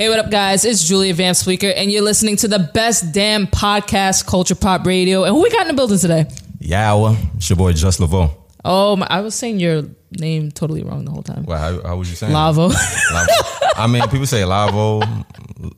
Hey, what up, guys? It's Julia Van Speaker, and you're listening to the best damn podcast, Culture Pop Radio. And who we got in the building today? Yawa, it's your boy Just Laveau. Oh, my, I was saying your name totally wrong the whole time. Well, how, how was you saying? Lavo. Lavo. I mean, people say Lavo,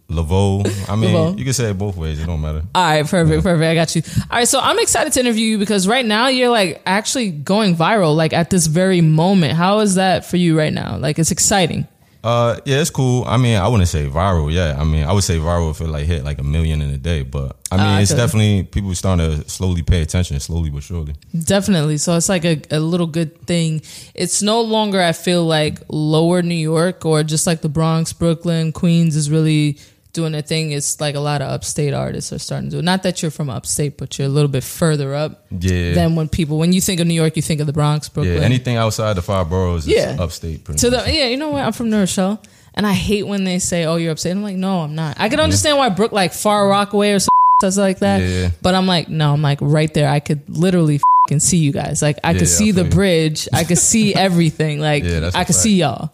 Laveau. I mean, you can say it both ways. It don't matter. All right, perfect, perfect. I got you. All right, so I'm excited to interview you because right now you're like actually going viral, like at this very moment. How is that for you right now? Like it's exciting. Uh, yeah, it's cool. I mean, I wouldn't say viral. Yeah, I mean, I would say viral if it like hit like a million in a day. But I mean, Ah, it's definitely people starting to slowly pay attention, slowly but surely. Definitely. So it's like a, a little good thing. It's no longer, I feel like, lower New York or just like the Bronx, Brooklyn, Queens is really doing a thing. It's like a lot of upstate artists are starting to do it. Not that you're from upstate, but you're a little bit further up Yeah. than when people, when you think of New York, you think of the Bronx, Brooklyn. Yeah, anything outside the five boroughs is Yeah. upstate. Pretty to much. the yeah, you know what? I'm from New Rochelle, and I hate when they say, "Oh, you're upstate." I'm like, no, I'm not. I can understand why Brook like Far Rockaway or something like that, Yeah. but I'm like, no, I'm like right there. I could literally can see you guys. Like I Yeah, could I see the bridge. I could see everything. Like that's could fact. see y'all,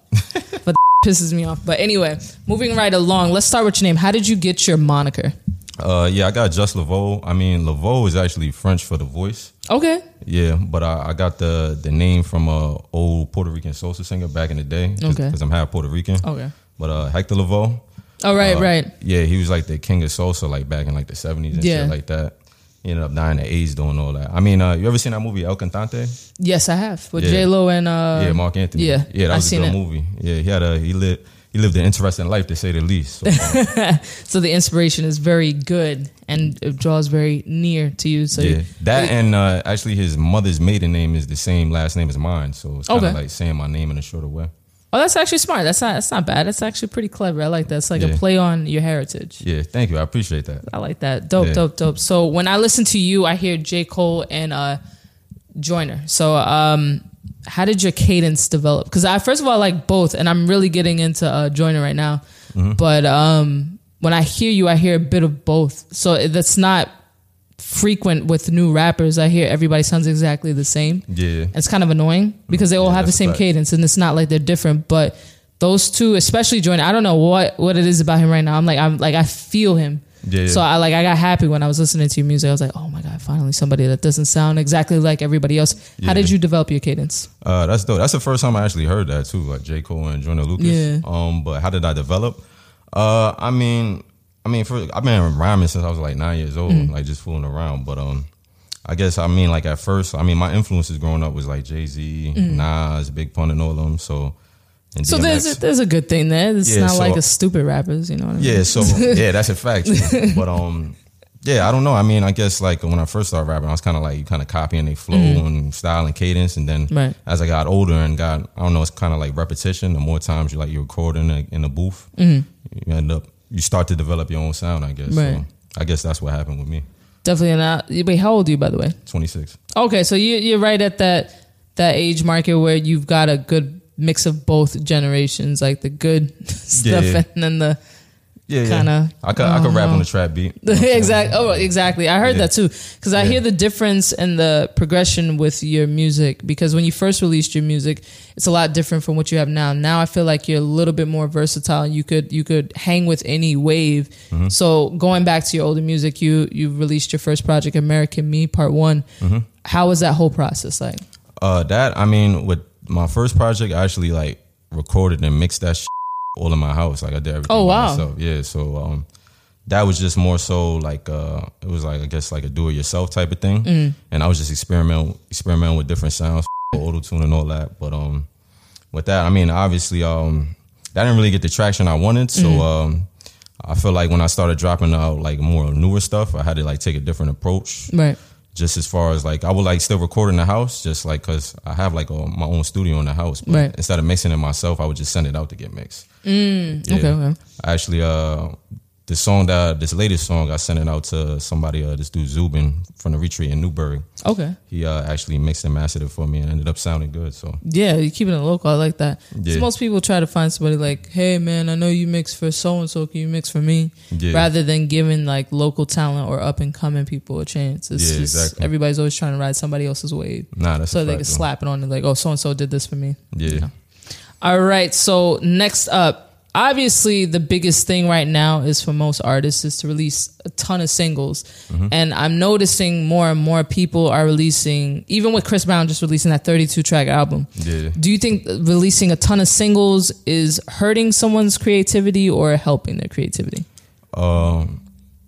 pisses me off. But anyway, moving right along. Let's start with your name. How did you get your moniker? Uh, yeah, I got Just Laveau. I mean, Laveau is actually French for the voice. Okay, Yeah, but I, I got the the name from a old Puerto Rican salsa singer back in the day. Okay. Because I'm half Puerto Rican. okay. But uh, Hector Lavoe. All right, uh, right. Yeah, he was like the king of salsa, like back in like the seventies and Yeah. shit like that. He ended up dying of AIDS doing all that. I mean, uh, you ever seen that movie El Cantante? Yes, I have with Yeah. J Lo and uh, yeah, Marc Anthony. yeah, yeah, that was a good it. movie. Yeah, he had a he lived he lived an interesting life to say the least. So, So the inspiration is very good and it draws very near to you. So yeah, that and uh, actually his mother's maiden name is the same last name as mine, so it's kind of Okay. like saying my name in a shorter way. Oh, that's actually smart. That's not that's not bad. That's actually pretty clever. I like that. It's like a play on your heritage. Yeah, thank you. I appreciate that. I like that. Dope, Yeah. dope, dope. So when I listen to you, I hear J Cole and uh, Joyner. So um, how did your cadence develop? Because I first of all I like both, and I'm really getting into uh, Joyner right now. Mm-hmm. But um, when I hear you, I hear a bit of both. So that's not frequent with new rappers. I hear everybody sounds exactly the same. Yeah, It's kind of annoying because they all Yeah, have the same fact. cadence, and it's not like they're different. But those two, especially Joyner, I don't know what what it is about him right now. I'm like I'm like I feel him. Yeah, yeah. So I like I got happy when I was listening to your music. I was like, oh my god, finally somebody that doesn't sound exactly like everybody else. How did you develop your cadence? Uh, that's dope. That's the first time I actually heard that too, like J. Cole and Joyner Lucas. Yeah. Um, but how did I develop? Uh, I mean, I mean, for I've been rhyming since I was like nine years old, Mm. like just fooling around. But um, I guess I mean, like at first, I mean, my influences growing up was like Jay Z, Nas, Big Pun, and all them. So, and. So there's a, there's a good thing there. It's Yeah, not so- like a stupid rappers, you know what I mean? Yeah, so yeah, that's a fact. but um, yeah, I don't know. I mean, I guess like when I first started rapping, I was kind of like you kind of copying their flow and style and cadence, and then Mm-hmm. Right. as I got older and got, I don't know, it's kind of like repetition. The more times you like you record in a, in a booth, you end up you start to develop your own sound. I guess. Right. So I guess that's what happened with me. Definitely not. Wait, how old are you by the way? Twenty six. Okay, so you you're right at that that age market where you've got a good mix of both generations, like the good stuff Yeah. and then the Yeah, yeah. Kinda, I could I could rap on the trap beat. exactly. Oh, exactly. I heard Yeah. that too because I Yeah. hear the difference in the progression with your music. Because when you first released your music, it's a lot different from what you have now. Now I feel like you're a little bit more versatile. You could you could hang with any wave. Mm-hmm. So going back to your older music, you you released your first project, American Me Part One. Mm-hmm. How was that whole process like? Uh, that I mean, with my first project, I actually like recorded and mixed that shit all in my house. Like I did everything. Oh, wow. myself. Yeah. So um, that was just more so like uh, it was like I guess like a do it yourself type of thing, Mm. and I was just experimenting experimenting with different sounds, auto tune and all that. But um, with that, I mean, obviously um, that didn't really get the traction I wanted. So Mm. um, I feel like when I started dropping out like more newer stuff, I had to like take a different approach Right. Just as far as like I would like still record in the house, just like because I have like a, my own studio in the house. But Right. instead of mixing it myself, I would just send it out to get mixed. Mm, Yeah. Okay. Okay. I actually, uh, the song that this latest song, I sent it out to somebody, uh, this dude Zubin from the Retreat in Newburgh. Okay. He uh, actually mixed and mastered it for me and ended up sounding good. So Yeah, you keep it local. I like that. Yeah. most people try to find somebody like, hey man, I know you mix for so and so. Can you mix for me? Yeah. Rather than giving like local talent or up and coming people a chance. It's Yeah, just exactly. everybody's always trying to ride somebody else's wave, nah, that's so they fact, can though. slap it on and like, oh, so and so did this for me. Yeah. All right. So next up, obviously the biggest thing right now is for most artists is to release a ton of singles. Mm-hmm. And I'm noticing more and more people are releasing, even with Chris Brown just releasing that 32 track album. Yeah. Do you think releasing a ton of singles is hurting someone's creativity or helping their creativity? Um,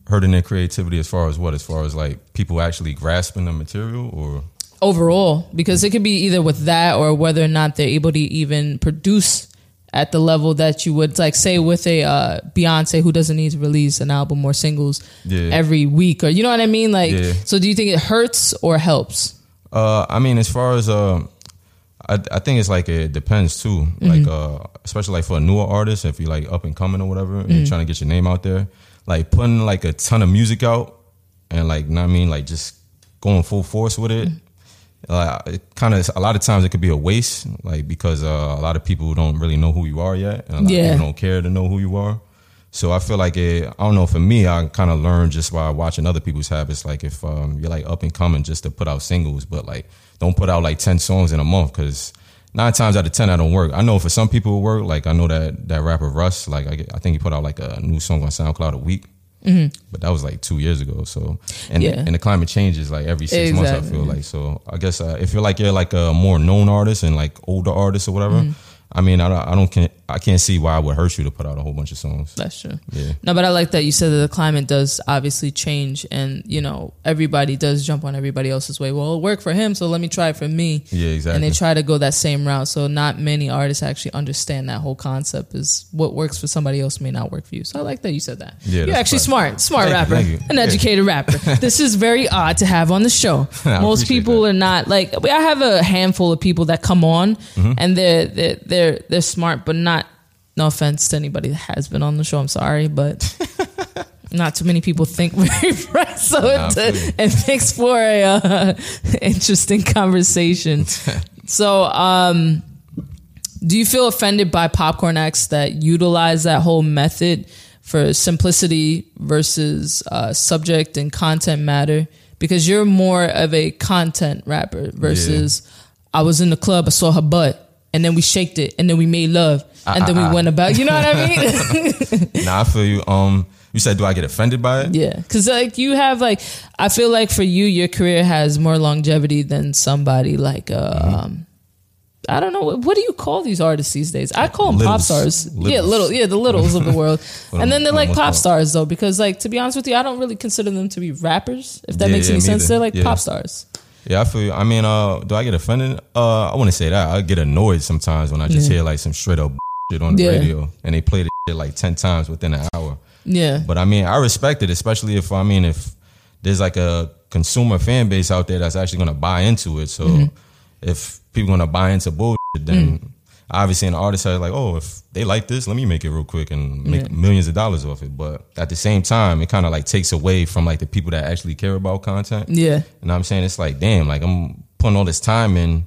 hurting their creativity as far as what? As far as like people actually grasping the material, or Overall, because it could be either with that or whether or not they're able to even produce at the level that you would like say with a uh, Beyonce who doesn't need to release an album or singles Yeah. every week or you know what I mean like Yeah. so do you think it hurts or helps Uh, I mean, as far as uh, I, I think it's like it depends too. Like, uh, especially like for a newer artist, if you're like up and coming or whatever, and you're trying to get your name out there, like putting like a ton of music out and like, you know what I mean, like just going full force with it. Uh, it kind of a lot of times it could be a waste, like because uh, a lot of people don't really know who you are yet, and a lot Yeah. of people don't care to know who you are. So I feel like it. I don't know. For me, I kind of learned just by watching other people's habits. Like if um, you're like up and coming, just to put out singles, but like don't put out like ten songs in a month because nine times out of ten that don't work. I know for some people it work. Like I know that that rapper Russ, like I, I think he put out like a new song on SoundCloud a week. But that was like two years ago. So and Yeah. and the climate changes like every six months. I feel like so. I guess uh, if you're like you're like a more known artist and like older artist or whatever. Mm-hmm. I mean, I don't, I don't can I can't see why it would hurt you to put out a whole bunch of songs. That's true. Yeah. No, but I like that you said that the climate does obviously change, and you know everybody does jump on everybody else's way. Well, it worked for him, so let me try it for me. Yeah, exactly. And they try to go that same route. So not many artists actually understand that whole concept. Is what works for somebody else may not work for you. So I like that you said that. Yeah, you're actually smart, smart Thank you, rapper, thank you. an Yeah. educated rapper. this is very odd to have on the show. Most people that. are not like. I have a handful of people that come on, Mm-hmm. and they're they're they're they're they're smart, but not. No offense to anybody that has been on the show. I'm sorry, but not too many people think very bright, so it, feel it makes for a uh, interesting conversation. so, um, do you feel offended by popcorn acts that utilize that whole method for simplicity versus uh, subject and content matter? Because you're more of a content rapper versus I was in the club, I saw her butt, and then we shaked it, and then we made love, and then we ah, ah. went about. You know what I mean? Nah, I feel you. Um, you said, do I get offended by it? Yeah, because like you have like, I feel like for you, your career has more longevity than somebody like, uh, Mm-hmm. um, I don't know what, what do you call these artists these days? I call them pop Littles. stars. Yeah, little, yeah, the littles of the world, and then they're like pop stars though, because like to be honest with you, I don't really consider them to be rappers. If that Yeah, makes yeah, any sense, either. they're like Yeah. pop stars. Yeah, I feel you. I mean, uh, do I get offended? Uh, I wouldn't say that. I get annoyed sometimes when I just Yeah. hear like some straight up shit on the Yeah. radio and they play the shit like 10 times within an hour. Yeah, But I mean, I respect it, especially if, I mean, if there's like a consumer fan base out there that's actually going to buy into it. So Mm-hmm. if people going to buy into bullshit, then Mm. Obviously an artist is like, oh, if they like this, let me make it real quick and make Yeah. millions of dollars off it. But at the same time, it kind of like takes away from like the people that actually care about content. yeah, And I'm saying it's like, damn, like I'm putting all this time in,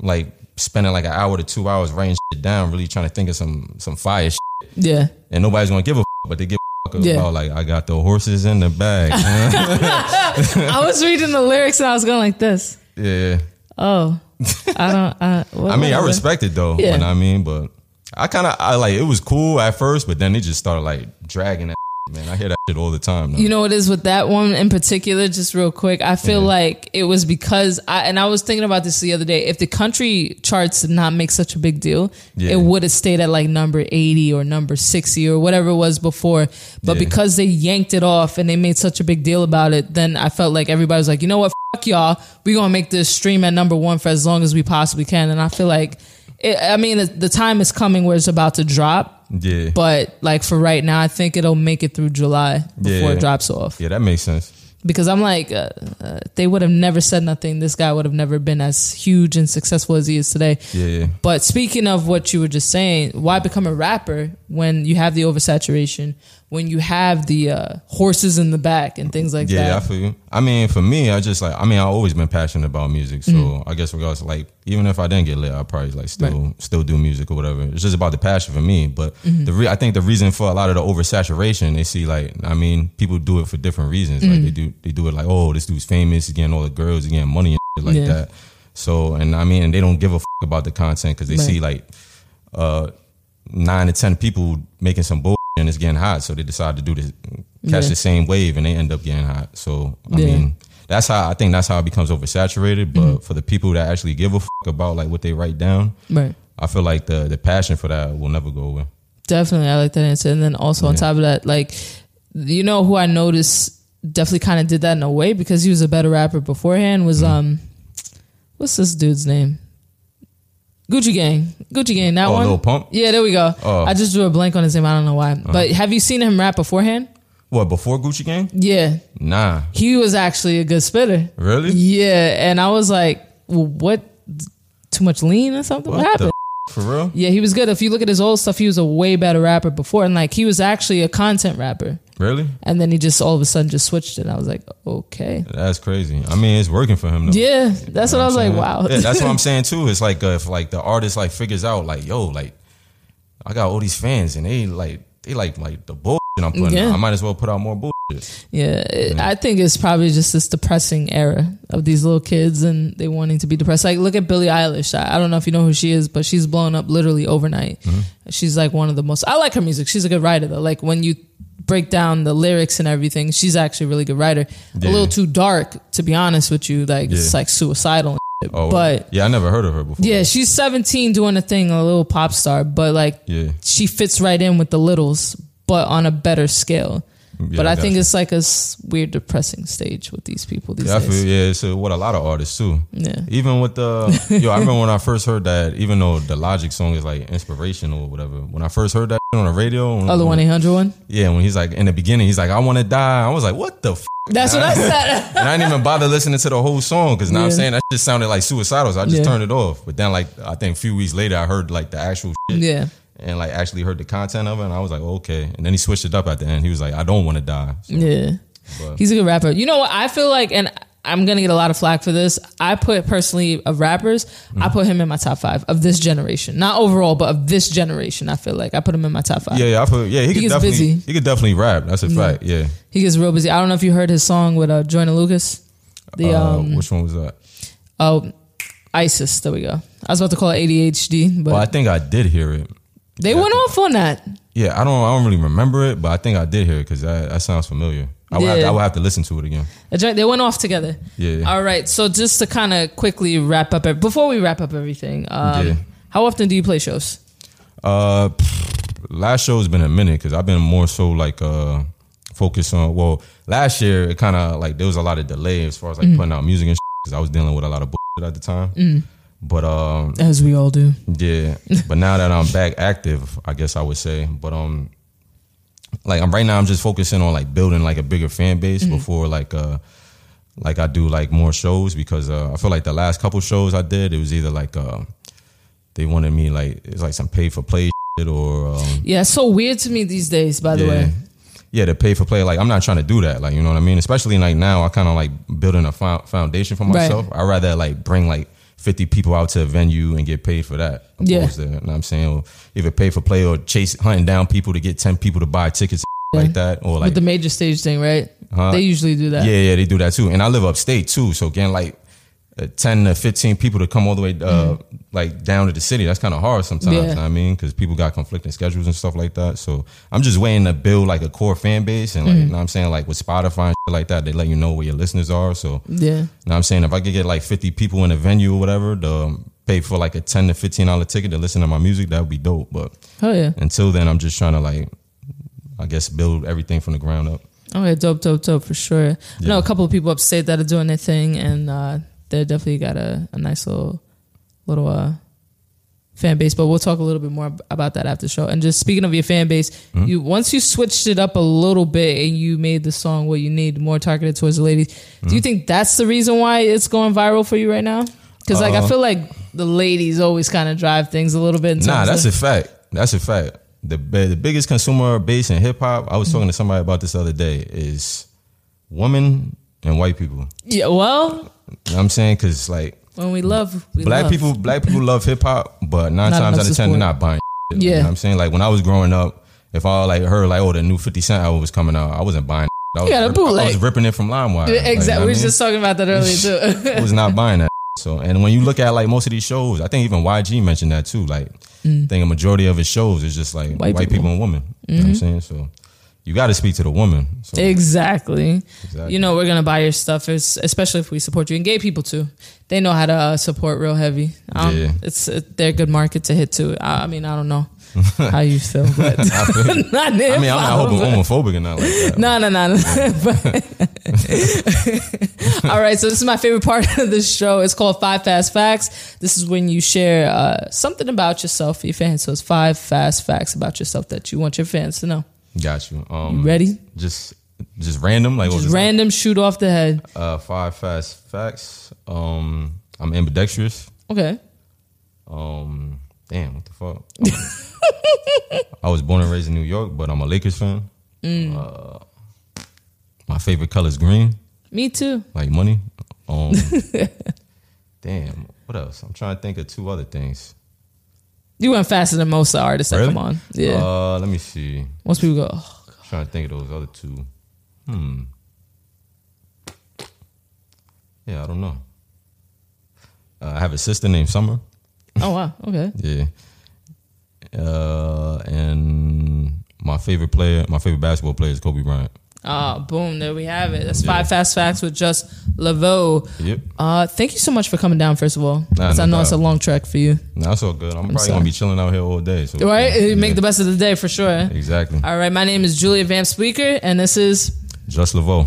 like spending like an hour to two hours writing shit down, really trying to think of some some fire shit, yeah. and nobody's gonna give a f- but they give Yeah. about like I got the horses in the bag. I was reading the lyrics and I was going like this. yeah, Oh, I don't. I, what- I mean I respect it though. Yeah. You know what I mean, but I kind of I like it was cool at first, but then they just started like dragging that. Man, I hear that shit all the time. Now. You know what it is with that one in particular, just real quick. I feel Yeah. like it was because I and I was thinking about this the other day. If the country charts did not make such a big deal, Yeah. it would have stayed at like number 80 or number 60 or whatever it was before. But Yeah. because they yanked it off and they made such a big deal about it, then I felt like everybody was like, you know what, fuck y'all. We're gonna make this stream at number one for as long as we possibly can. And I feel like it, I mean, the- the time is coming where it's about to drop. yeah, But like for right now, I think it'll make it through July before Yeah. it drops off. yeah, that makes sense. Because I'm like, uh, uh, they would have never said nothing. This guy would have never been as huge and successful as he is today. Yeah, yeah. But speaking of what you were just saying, why become a rapper when you have the oversaturation, when you have the uh, horses in the back and things like that. Yeah, I feel you. I mean, for me, I just like I mean, I've always been passionate about music. So Mm-hmm. I guess regardless, like even if I didn't get lit, I'd probably like still still do music or whatever. It's just about the passion for me. But Mm-hmm. the re- I think the reason for a lot of the oversaturation, they see like I mean, people do it for different reasons. Mm-hmm. Like they do they do it like, oh, this dude's famous, he's getting all the girls, he's getting money and shit like Yeah. that. So and I mean, and they don't give a fuck about the content because they Right. see like uh nine to ten people making some bull and it's getting hot, so they decide to do this, catch Yeah. the same wave, and they end up getting hot. So I Yeah. mean, that's how I think that's how it becomes oversaturated. But Mm-hmm. for the people that actually give a fuck about like what they write down, Right. I feel like the the passion for that will never go away. Definitely, I like that answer. And then also on top of that, like, you know who I noticed definitely kind of did that in a way because he was a better rapper beforehand was Mm-hmm. um, what's this dude's name? Gucci Gang, Gucci Gang. That Oh, one. Lil Pump? Yeah, there we go. Oh. I just drew a blank on his name. I don't know why. Uh-huh. But have you seen him rap beforehand? What before Gucci Gang? Yeah, Nah, he was actually a good spitter. really? Yeah, and I was like, well, what? Too much lean or something? What, What happened? For real? Yeah, he was good. If you look at his old stuff, he was a way better rapper before, and like he was actually a content rapper, Really? and then he just all of a sudden just switched it. I was like, okay, That's crazy. I mean, it's working for him though. yeah, that's what I was like. Wow, Yeah, that's what I'm saying too. It's like uh, if like the artist like figures out like, yo, like I got all these fans and they like they like like the bullshit I'm putting. Yeah. out. I might as well put out more bullshit. Yeah, it- I think it's probably just this depressing era of these little kids and they wanting to be depressed. Like, look at Billie Eilish. I, I don't know if you know who she is, but she's blown up literally overnight. Mm-hmm. She's like one of the most. I like her music. She's a good writer though. Like when you break down the lyrics and everything, she's actually a really good writer. Yeah. A little too dark, to be honest with you. Like it's like suicidal. And shit. Oh, but yeah, I never heard of her before. yeah, she's 17 doing a thing, a little pop star. But like yeah. she fits right in with the littles, but on a better scale. Yeah, but I think gotcha. it's like a weird, depressing stage with these people these Yeah, I days. feel, yeah, it's what a lot of artists too. Yeah. Even with the yo, I remember when I first heard that. Even though the Logic song is like inspirational or whatever, when I first heard that on the radio, Oh, the one eight hundred one. yeah, when he's like in the beginning, he's like, "I want to die." I was like, "What the?" F-? That's what I said. and I didn't even bother listening to the whole song because now I'm saying that just sounded like suicidal. So I just Yeah. turned it off. But then, like, I think a few weeks later, I heard like the actual shit yeah, and like actually heard the content of it, and I was like, okay. And then he switched it up at the end. He was like, I don't want to die. So, yeah. but- He's a good rapper. You know what? I feel like, and I'm gonna get a lot of flack for this. I put personally of rappers, Mm-hmm. I put him in my top five of this generation, not overall, but of this generation. I feel like I put him in my top five. yeah, yeah, I feel, yeah. He, could gets definitely, busy. he could definitely rap. That's a fact. Yeah. He gets real busy. I don't know if you heard his song with uh, Joyner Lucas. The Uh, um which one was that? oh ISIS. There we go. I was about to call it ADHD, but Well, I think I did hear it. They went off on that. Yeah, I don't, I don't really remember it, but I think I did hear it because that, that sounds familiar. I would, have, Yeah. I would have to listen to it again. They went off together. Yeah. All right. So just to kind of quickly wrap up, before we wrap up everything, um, Yeah. how often do you play shows? Uh, last show has been a minute because I've been more so like uh focused on. Well, last year it kind of like there was a lot of delay as far as like Mm. putting out music and because I was dealing with a lot of bullshit at the time. But um, As we all do. yeah. but now that I'm back active, I guess I would say. But um, like I'm right now, I'm just focusing on like building like a bigger fan base before like uh. Like I do like more shows because uh, I feel like the last couple shows I did it was either like uh, they wanted me like it's like some pay for play shit or um, Yeah, it's so weird to me these days. By the yeah. way, Yeah, to pay for play. Like I'm not trying to do that. Like you know what I mean. Especially like now, I kind of like building a fo- foundation for Right. myself. I would rather like bring like 50 people out to a venue and get paid for that. Yeah. to, you know what I'm saying, or either pay for play or chase hunting down people to get 10 people to buy tickets Yeah. like that, or like with the major stage thing, right? Huh? They usually do that. yeah, yeah, they do that too. And I live upstate too, so again, like uh, 10 to 15 people to come all the way uh, like down to the city, that's kind of hard sometimes. Mm-hmm. Yeah. You know what I mean? Because people got conflicting schedules and stuff like that. So I'm just waiting to build like a core fan base and like, Mm-hmm. you know what I'm saying? Like with Spotify and shit like that, they let you know where your listeners are. So, you Yeah. know what I'm saying? If I could get like 50 people in a venue or whatever, to um, pay for like a 10 to 15 dollar ticket to listen to my music, that would be dope. But Oh yeah. until then, I'm just trying to like, I guess, build everything from the ground up. Okay, dope, dope, dope for sure. I know a couple of people upstate that are doing their thing, and uh, they definitely got a, a nice little little uh, fan base. But we'll talk a little bit more about that after the show. And just speaking of your fan base, Mm-hmm. you once you switched it up a little bit and you made the song what you need more targeted towards the ladies. Mm-hmm. Do you think that's the reason why it's going viral for you right now? Because like I Uh, feel like the ladies always kind of drive things a little bit. Nah, that's of, a fact. That's a fact. The the biggest consumer base in hip hop. I was talking to somebody about this the other day. Is women and white people. yeah. Well, You know what I'm saying? Because like when we love, we black love. people, black people love hip hop, but nine Not times out of ten they're not buying. Shit, You Yeah. know what I'm saying? Like when I was growing up, if I like heard like oh the new Fifty Cent album was coming out, I wasn't buying. I was, got a rip- bootleg. I was ripping it from LimeWire. Like, you know exactly. we were just talking about that earlier too. I was not buying that. So, and when you look at like most of these shows, I think even YG mentioned that too. Like, mm. I think a majority of his shows is just like white, White people. people. and women. You know what I'm mm-hmm. saying? So you got to speak to the woman. So, Exactly. Exactly. You know, we're gonna buy your stuff, especially if we support you and gay people too. They know how to uh, support real heavy. Um, Yeah. it's uh, they're a good market to hit too. I, I mean, I don't know how you feel, but I, feel not I mean, I'm not homo- homophobic and not like that. No, no, no. no. All right, so this is my favorite part of the show. It's called Five Fast Facts. This is when you share uh, something about yourself for your fans. So it's five fast facts about yourself that you want your fans to know. Got you. You Um, ready? Just, just random. Like Just random shoot off the head. Uh, five fast facts. Um, I'm ambidextrous. Okay. Um, damn, what the fuck? I was born and raised in New York, but I'm a Lakers fan. Mm. Uh, my favorite color is green, Me too. like money. Um, damn, what else? I'm trying to think of two other things. You went faster than most artists that come on. Yeah. Uh, let me see. most people go, oh, I'm trying to think of those other two. Hmm. Yeah, I don't know. Uh, I have a sister named Summer. oh wow, okay. Yeah. Uh, and my favorite player, my favorite basketball player is Kobe Bryant. Ah, boom, there we have it. That's Yeah. five fast facts with just Laveau. Yep. Uh, thank you so much for coming down, first of all. Nah, no I know it's a long trek for you. No, that's all good. I'm, probably sorry. gonna be chilling out here all day. So Right? Yeah. Make the best of the day for sure. exactly. All right, my name is Julia Van Speaker, and this is Just Laveau.